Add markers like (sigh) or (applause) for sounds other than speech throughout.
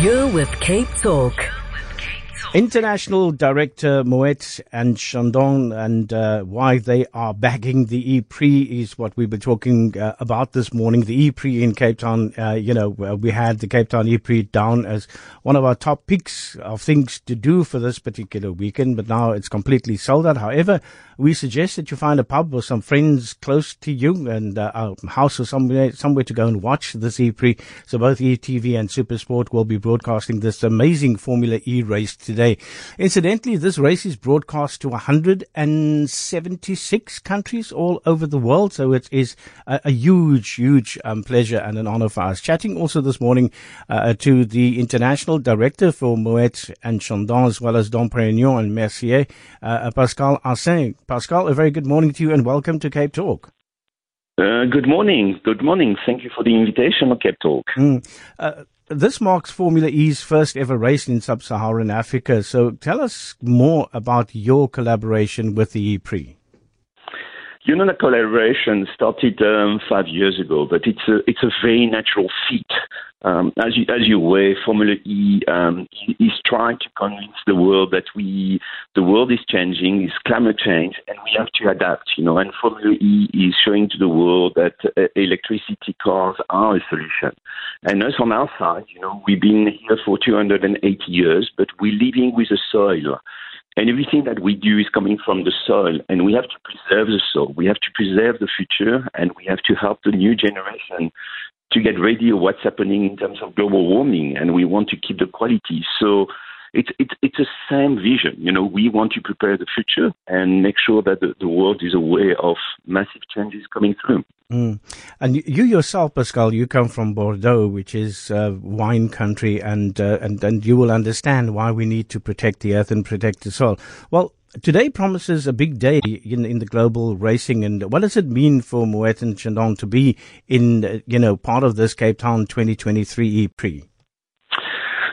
You're with Cape Talk. International Director Moet and Chandon and uh, why they are backing the E-Prix is what we've been talking uh, about this morning. The E-Prix in Cape Town, uh, you know, we had the Cape Town E-Prix down as one of our top picks of things to do for this particular weekend, but now it's completely sold out. However, we suggest that you find a pub or some friends close to you and uh, a house or somewhere, somewhere to go and watch this E-Prix. So both ETV and Supersport will be broadcasting this amazing Formula E race today. Incidentally, this race is broadcast to 176 countries all over the world. So it is a, a huge, huge um, pleasure and an honor for us. Chatting also this morning uh, to the international director for Moet and Chandon, as well as Dom Perignon and Mercier, uh, Pascal Assin. Pascal, a very good morning to you and welcome to Cape Talk. Uh, good morning. Good morning. Thank you for the invitation on Cape Talk. Mm. Uh, this marks Formula E's first ever race in sub-Saharan Africa. So tell us more about your collaboration with the E-Prix. You know, the collaboration started um, five years ago, but it's a it's a very natural fit. Um, as you as you way, Formula E um, is trying to convince the world that we the world is changing, is climate change, and we have to adapt. You know, and Formula E is showing to the world that uh, electricity cars are a solution. And us on our side, you know, we've been here for 280 years, but we're living with the soil. And everything that we do is coming from the soil, and we have to preserve the soil. We have to preserve the future, and we have to help the new generation to get ready of what's happening in terms of global warming, and we want to keep the quality. So it's it's it's a same vision. You know, we want to prepare the future and make sure that the, the world is aware of massive changes coming through. Mm. And you yourself, Pascal, you come from Bordeaux, which is uh, wine country, and uh, and and you will understand why we need to protect the earth and protect the soil. Well, Today promises a big day in, in the global racing, and what does it mean for Moet and Chandon to be in, you know, part of this Cape Town 2023 E-Prix?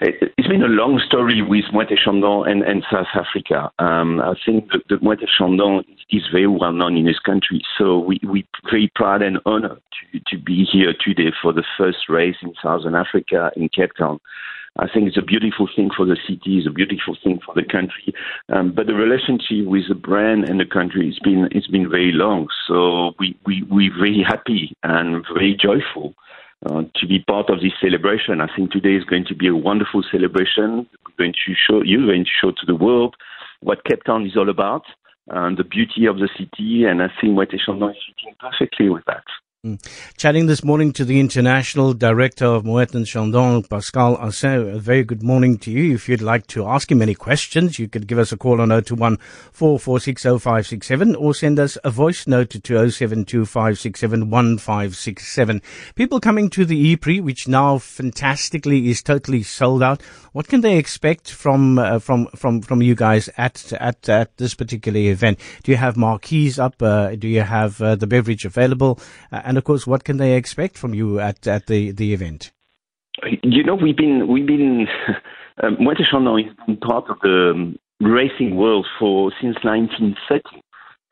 It's been a long story with Moet Chandon and, and South Africa. Um, I think that the Moet Chandon is very well known in this country, so we, we very proud and honored to, to be here today for the first race in Southern Africa in Cape Town. I think it's a beautiful thing for the city, it's a beautiful thing for the country. Um, but the relationship with the brand and the country has been it's been very long. So we we we're very happy and very joyful. Uh, to be part of this celebration. I think today is going to be a wonderful celebration. We're going to show you, going to show to the world what Cape Town is all about and the beauty of the city. And I think Moët Chandon is fitting perfectly with that. Mm. Chatting this morning to the International Director of Moet and Chandon, Pascal Assin. A very good morning to you. If you'd like to ask him any questions, you could give us a call on 021 4460567 or send us a voice note to 0725671567. People coming to the E-Prix, which now fantastically is totally sold out. What can they expect from, uh, from, from, from you guys at, at, at this particular event? Do you have marquees up? Uh, do you have uh, the beverage available? Uh, and of course, what can they expect from you at, at the, the event? You know, we've been we've been (laughs) um, Chandon has been part of the um, racing world for since 1930.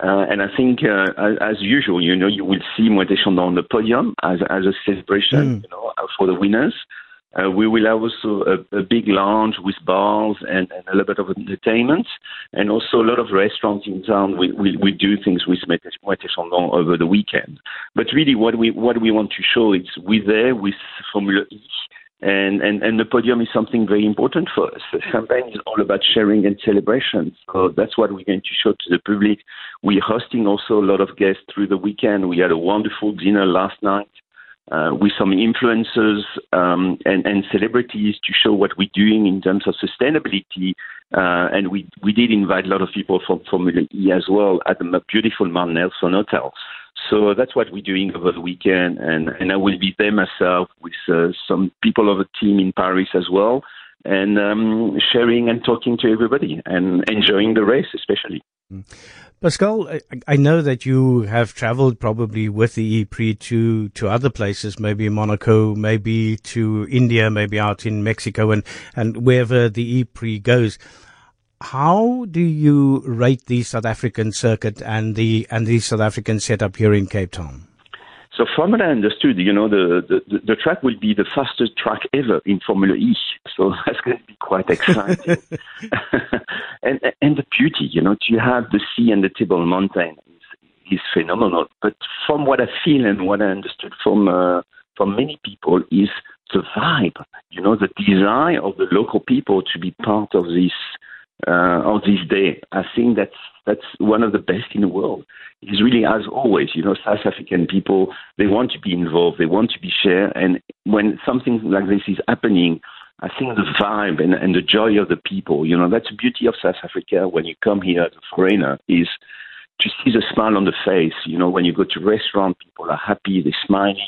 Uh, and I think, uh, as, as, usual, you know, you will see Moët Chandon on the podium as, as a celebration, mm. you know, for the winners. Uh, we will have also a, a, big lounge with bars and, and, a little bit of entertainment, and also a lot of restaurants in town. We, we, we do things with Moët Chandon over the weekend. But really, what we what we want to show is we're there with Formula E, and, and, and the podium is something very important for us. Champagne is all about sharing and celebration. So that's what we're going to show to the public. We're hosting also a lot of guests through the weekend. We had a wonderful dinner last night uh, with some influencers um, and, and, celebrities to show what we're doing in terms of sustainability. Uh, and we, we did invite a lot of people from Formula E as well at the beautiful Mount Nelson Hotel. So that's what we're doing over the weekend. And, and I will be there myself with uh, some people of the team in Paris as well and um, sharing and talking to everybody and enjoying the race, especially. Mm. Pascal, I know that you have traveled probably with the E-Prix to, to other places, maybe Monaco, maybe to India, maybe out in Mexico and, and wherever the E-Prix goes. How do you rate the South African circuit and the, and the South African setup here in Cape Town? So from what I understood, you know, the, the, the track will be the fastest track ever in Formula E. So (laughs) that's going to be quite exciting. (laughs) and and the beauty, you know, to have the sea and the Table Mountain is, is phenomenal. But from what I feel and what I understood from uh, from many people is the vibe, you know, the desire of the local people to be part of this uh, of this day. I think that's that's one of the best in the world. It's really, as always, you know, South African people they want to be involved, they want to be shared, and when something like this is happening, I think the vibe and, and the joy of the people, you know, that's the beauty of South Africa. When you come here as a foreigner, is to see the smile on the face. You know, when you go to restaurant, people are happy, they're smiling.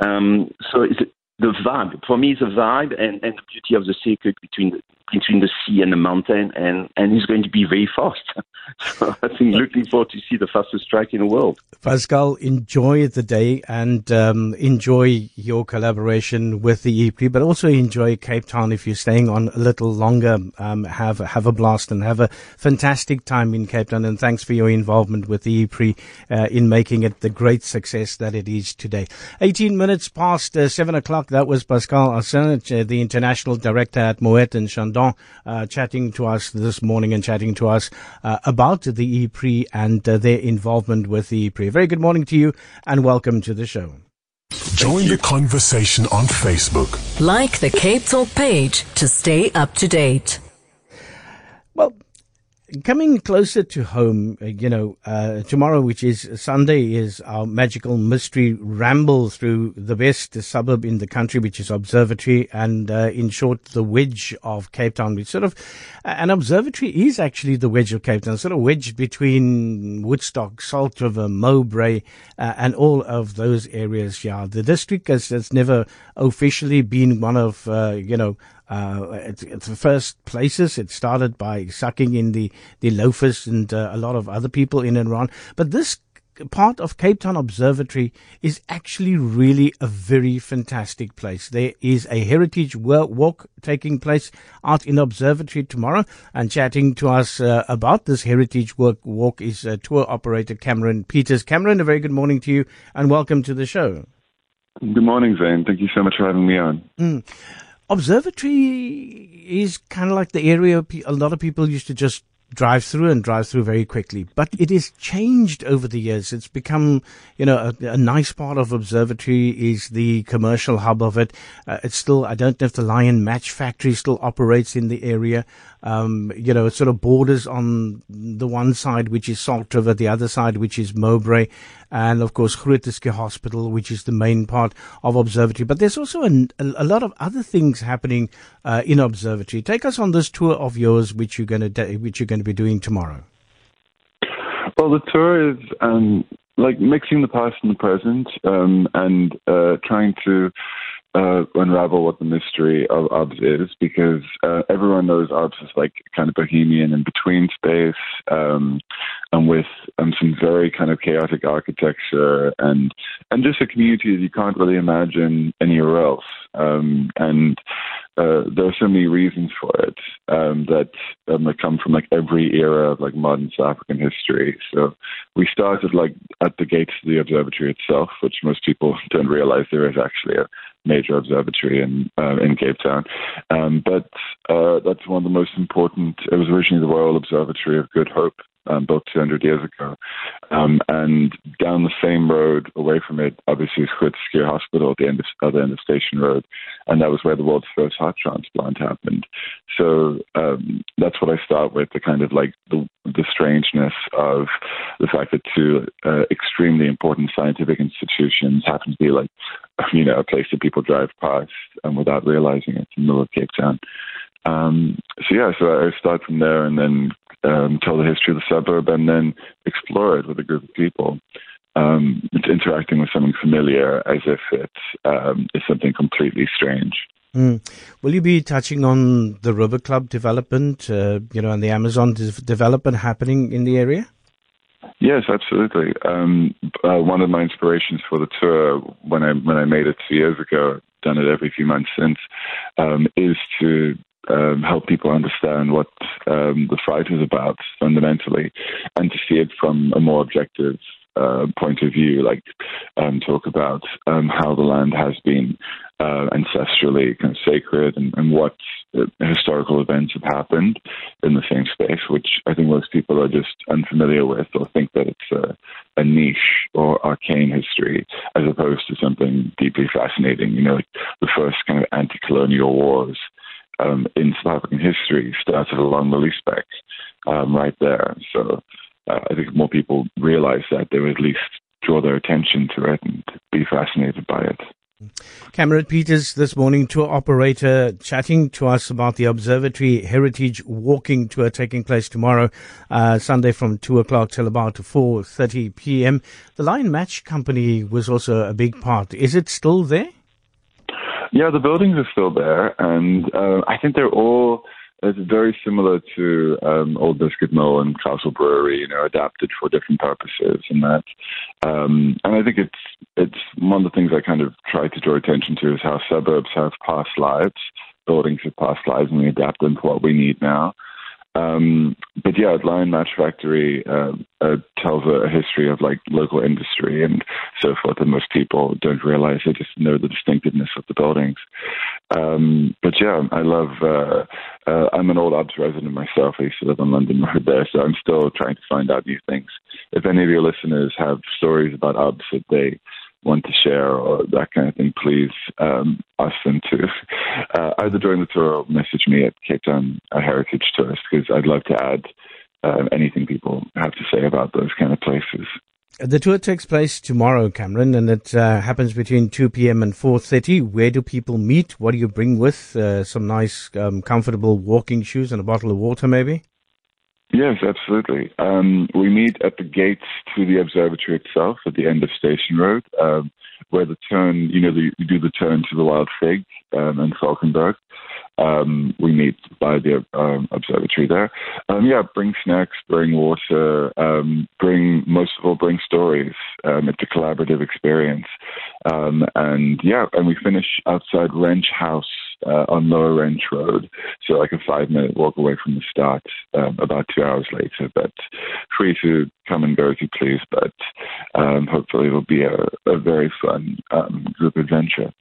Um, so it's, the vibe for me is a vibe and, and the beauty of the circuit between the, between the sea and the mountain and, and it's going to be very fast. (laughs) so I think looking forward to see the fastest track in the world. Pascal, enjoy the day and um, enjoy your collaboration with the E-Prix, but also enjoy Cape Town if you're staying on a little longer. Um, have have a blast and have a fantastic time in Cape Town. And thanks for your involvement with the E-Prix uh, in making it the great success that it is today. 18 minutes past uh, 7 o'clock. That was Pascal Assange, uh, the international director at Moet and Chandon, uh, chatting to us this morning and chatting to us uh, about the E-Prix and uh, their involvement with the E-Prix. Very good morning to you and welcome to the show. Join the conversation on Facebook. Like the Cape Talk page to stay up to date. Coming closer to home, uh, you know, uh, tomorrow, which is Sunday, is our magical mystery ramble through the best suburb in the country, which is Observatory, and uh, in short, the wedge of Cape Town. Which sort of, an observatory is actually the wedge of Cape Town, sort of wedged between Woodstock, Salt River, Mowbray, uh, and all of those areas. Yeah, the district has, has never officially been one of, uh, you know, uh, it's, it's, the first places. It started by sucking in the, the loafers and uh, a lot of other people in and around. But this part of Cape Town Observatory is actually really a very fantastic place. There is a heritage walk taking place out in Observatory tomorrow and chatting to us uh, about this heritage walk, walk is uh, tour operator Cameron Peters. Cameron, a very good morning to you and welcome to the show. Good morning, Zain. Thank you so much for having me on. Mm. Observatory is kind of like the area a lot of people used to just drive through and drive through very quickly. But it has changed over the years. It's become, you know, a, a nice part of Observatory is the commercial hub of it. Uh, it's still, I don't know if the Lion Match Factory still operates in the area. Um, you know, it sort of borders on the one side, which is Salt River, the other side, which is Mowbray, and of course, Groote Hospital, which is the main part of Observatory. But there's also a, a lot of other things happening uh, in Observatory. Take us on this tour of yours, which you're going to which you're going to be doing tomorrow. Well, the tour is um, like mixing the past and the present, um, and uh, trying to uh, unravel what the mystery of OBS is because uh, everyone knows OBS is like kind of bohemian in between space um, and with um, some very kind of chaotic architecture and and just a community that you can't really imagine anywhere else. Um, and uh, there are so many reasons for it um, that um, come from like every era of like modern South African history. So we started like at the gates of the observatory itself, which most people (laughs) don't realize there is actually a major observatory in uh, in Cape Town. Um, but uh, that's one of the most important. It was originally the Royal Observatory of Good Hope, um, built 200 years ago. Um, and down the same road away from it, obviously, is Schuur Hospital at the end of, other end of Station Road. And that was where the world's first heart transplant happened. So um, that's what I start with the kind of like the, the strangeness of the fact that two uh, extremely important scientific institutions happen to be like, you know, a place that people drive past and without realizing it in the middle of Cape Town. Um, so yeah, so I start from there and then um, tell the history of the suburb and then explore it with a group of people. Um, it's interacting with something familiar as if it's, um, is something completely strange. Mm. Will you be touching on the River Club development, uh, you know, and the Amazon de- development happening in the area? Yes, absolutely. Um, uh, one of my inspirations for the tour, when I when I made it two years ago, done it every few months since, um, is to um, help people understand what um, the fight is about fundamentally, and to see it from a more objective uh, point of view, like um, talk about um, how the land has been uh, ancestrally kind of sacred and, and what uh, historical events have happened in the same space, which I think most people are just unfamiliar with or think that it's a, a niche or arcane history as opposed to something deeply fascinating. You know, like the first kind of anti-colonial wars um, in South African history started along the Liesbeek, um, right there. So uh, I think more people realize that, they would at least draw their attention to it and be fascinated by it. Cameron Peters this morning, tour operator, chatting to us about the Observatory Heritage Walking Tour taking place tomorrow, uh, Sunday from 2 o'clock till about 4.30 p.m. The Lion Match Company was also a big part. Is it still there? Yeah, the buildings are still there, and uh, I think they're all it's very similar to um, Old Biscuit Mill and Castle Brewery, you know, adapted for different purposes, and that. Um, and I think it's it's one of the things I kind of try to draw attention to is how suburbs have past lives, buildings have past lives, and we adapt them to what we need now. Um, but yeah, Lion Match Factory uh, uh, tells a, history of like local industry and so forth, and most people don't realize. They just know the distinctiveness of the buildings. Um, but yeah, I love. Uh, uh I'm an old Obs resident myself. I used to live on London Road there, so I'm still trying to find out new things. If any of your listeners have stories about Obs that they want to share or that kind of thing, please um, ask them to uh, either during the tour or message me at Cape Town Heritage Tourist because I'd love to add uh, anything people have to say about those kind of places. The tour takes place tomorrow, Cameron, and it uh, happens between 2 p.m. and 4.30. Where do people meet? What do you bring with? Uh, some nice, um, comfortable walking shoes and a bottle of water, maybe? Yes, absolutely. Um, we meet at the gates to the observatory itself at the end of Station Road, um, where the turn, you know, the, you do the turn to the Wild Fig um, and Valkenberg. Um, we meet by the um, observatory there. Um, yeah, bring snacks, bring water, um, bring most of all bring stories. It's a collaborative experience, and yeah, and we finish outside Wrench House uh, on Lower Wrench Road, so like a five minute walk away from the start. Um, about two hours later, but free to come and go as you please. But um, hopefully, it'll be a, a very fun um, group adventure.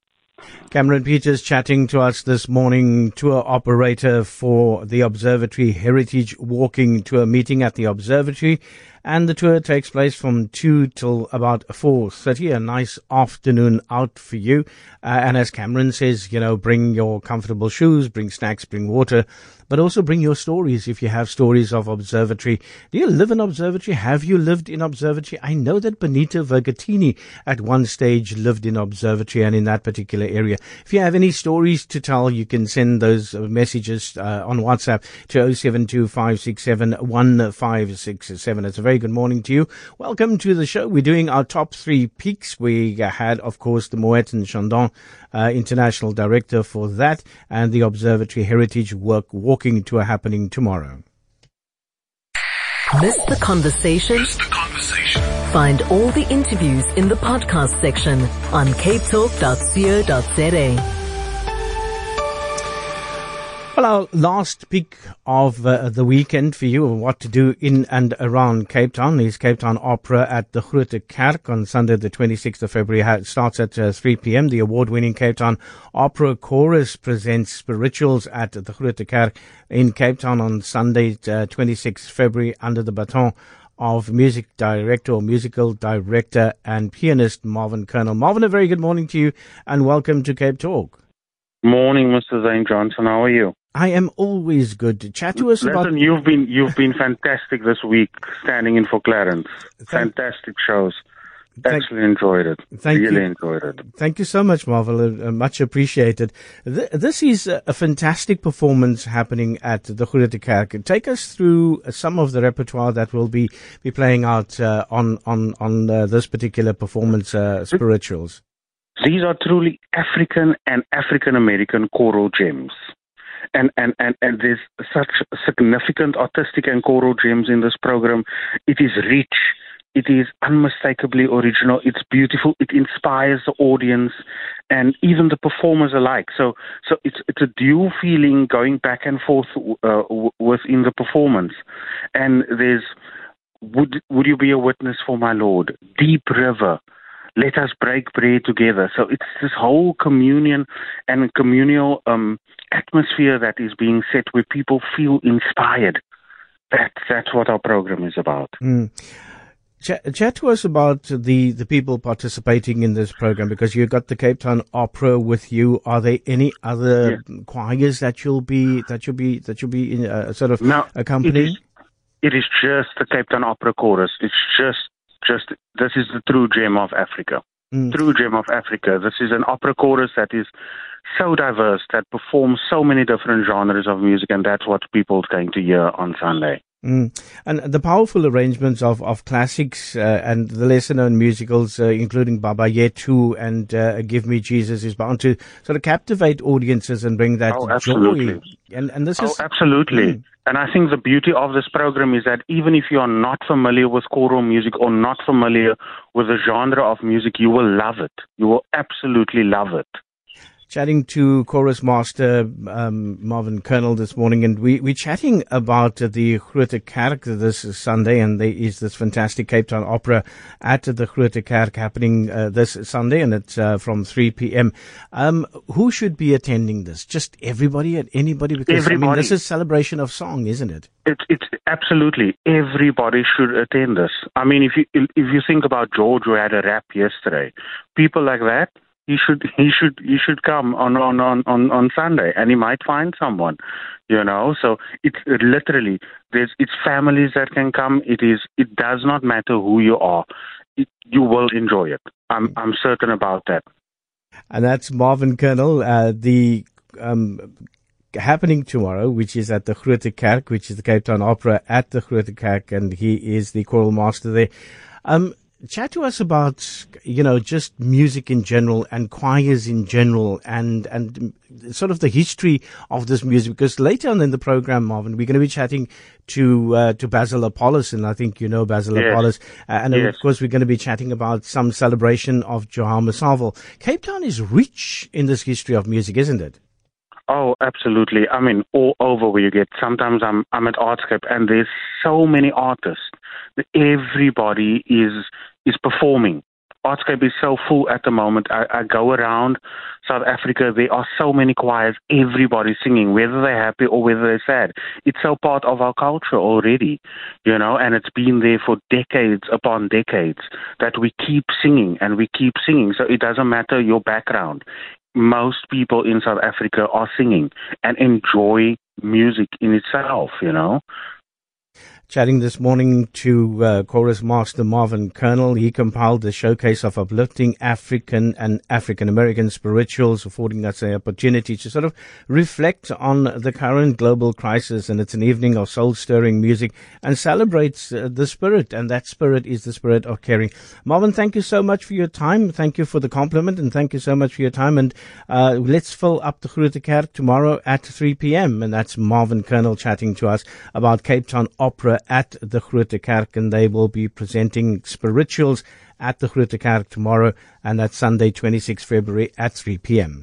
Cameron Peters chatting to us this morning, tour operator for the Observatory Heritage Walking Tour meeting at the Observatory and the tour takes place from 2 till about 4.30, a nice afternoon out for you. Uh, and as Cameron says, you know, bring your comfortable shoes, bring snacks, bring water, but also bring your stories if you have stories of observatory. Do you live in observatory? Have you lived in observatory? I know that Benita Vergatini at one stage lived in observatory and in that particular area. If you have any stories to tell, you can send those messages uh, on WhatsApp to 0725671567. It's a very good morning to you. Welcome to the show. We're doing our top three peaks. We had, of course, the Moet and Chandon uh, international director for that, and the Observatory Heritage Work Walking Tour happening tomorrow. Missed the conversation? Missed the conversation? Find all the interviews in the podcast section on capetalk.co.za. Well, our last peak of uh, the weekend for you, what to do in and around Cape Town, is Cape Town Opera at the Grote Kerk on Sunday, the 26th of February. It starts at uh, 3 p.m. The award-winning Cape Town Opera Chorus presents spirituals at the Grote Kerk in Cape Town on Sunday, uh, 26th February, under the baton of music director or musical director and pianist Marvin Kernelle. Marvin, a very good morning to you and welcome to Cape Talk. Morning, Mr. Zain Johnson. How are you? I am always good. to Chat to us Listen, about. you've been you've been fantastic this week, standing in for Clarence. Thank... Fantastic shows. Thank... Actually enjoyed it. Thank really you. enjoyed it. Thank you so much, Marvel. Uh, much appreciated. Th- this is a, a, fantastic performance happening at the Grote Kerk. Take us through some of the repertoire that will be, be playing out uh, on on on uh, this particular performance, uh, spirituals. These are truly African and African American choral gems and, and, and, and there's such significant artistic and choral gems in this program. It is rich. It is unmistakably original. It's beautiful. It inspires the audience and even the performers alike. So, so it's it's a dual feeling going back and forth uh, within the performance. And there's would would you be a witness for my Lord? Deep River. Let us break bread together. So it's this whole communion and communal um, atmosphere that is being set where people feel inspired. That, that's what our program is about. Mm. Chat, chat, to us about the, the people participating in this program because you've got the Cape Town Opera with you. Are there any other yeah. choirs that you'll be that you'll be that you'll be in, uh, sort of no, accompanying? It is, it is just the Cape Town Opera Chorus. It's just just this is the true gem of Africa. Mm. True gem of Africa. This is an opera chorus that is so diverse that performs so many different genres of music, and that's what people are going to hear on Sunday. Mm. And the powerful arrangements of, of classics uh, and the lesser known musicals, uh, including Baba Yethu and uh, Give Me Jesus, is bound to sort of captivate audiences and bring that oh, absolutely. joy. And, and this oh, is. absolutely. Mm. And I think the beauty of this program is that even if you are not familiar with choral music or not familiar with the genre of music, you will love it. You will absolutely love it chatting to chorus master um, Marvin Kernelle this morning, and we, we're chatting about the Grote Kerk this Sunday, and there is this fantastic Cape Town opera at the Grote Kerk happening uh, this Sunday, and it's uh, from 3 p.m. Um, who should be attending this? Just everybody and anybody? Because everybody. I mean, this is celebration of song, isn't it? It's it's absolutely everybody should attend this. I mean, if you if you think about George who had a rap yesterday, people like that he should he should he should come on on on on, on Sunday and he might find someone you know? So it's literally there's it's families that can come. It is it does not matter who you are. It, you will enjoy it. I'm i'm certain about that. And that's Marvin Kernelle uh, the um, happening tomorrow, which is at the Grote Kerk, which is the Cape Town Opera at the Grote Kerk, and he is the choral master there. Um, chat to us about you know just music in general and choirs in general and and sort of the history of this music because later on in the program Marvin we're going to be chatting to uh, to Basil Appollis and I think you know Basil yes. Appollis uh, and yes. of course we're going to be chatting about some celebration of Johann Massavel Cape Town is rich in this history of music isn't it Oh, absolutely. I mean, all over where you get. Sometimes I'm I'm at Artscape and there's so many artists everybody is is performing. Artscape is so full at the moment. I, I go around South Africa. There are so many choirs. Everybody singing, whether they're happy or whether they're sad. It's so part of our culture already, you know. And it's been there for decades upon decades that we keep singing and we keep singing. So it doesn't matter your background. Most people in South Africa are singing and enjoy music in itself, you know chatting this morning to uh, chorus master Marvin Kernelle. He compiled the showcase of uplifting African and African American spirituals, affording us an opportunity to sort of reflect on the current global crisis. And it's an evening of soul stirring music and celebrates uh, the spirit. And that spirit is the spirit of caring. Marvin, thank you so much for your time. Thank you for the compliment and thank you so much for your time. And uh, let's fill up the Grote tomorrow at 3 p.m. And that's Marvin Kernelle chatting to us about Cape Town Opera at the Grote Kerk and they will be presenting spirituals at the Grote Kerk tomorrow and that's Sunday 26 February at 3 p.m.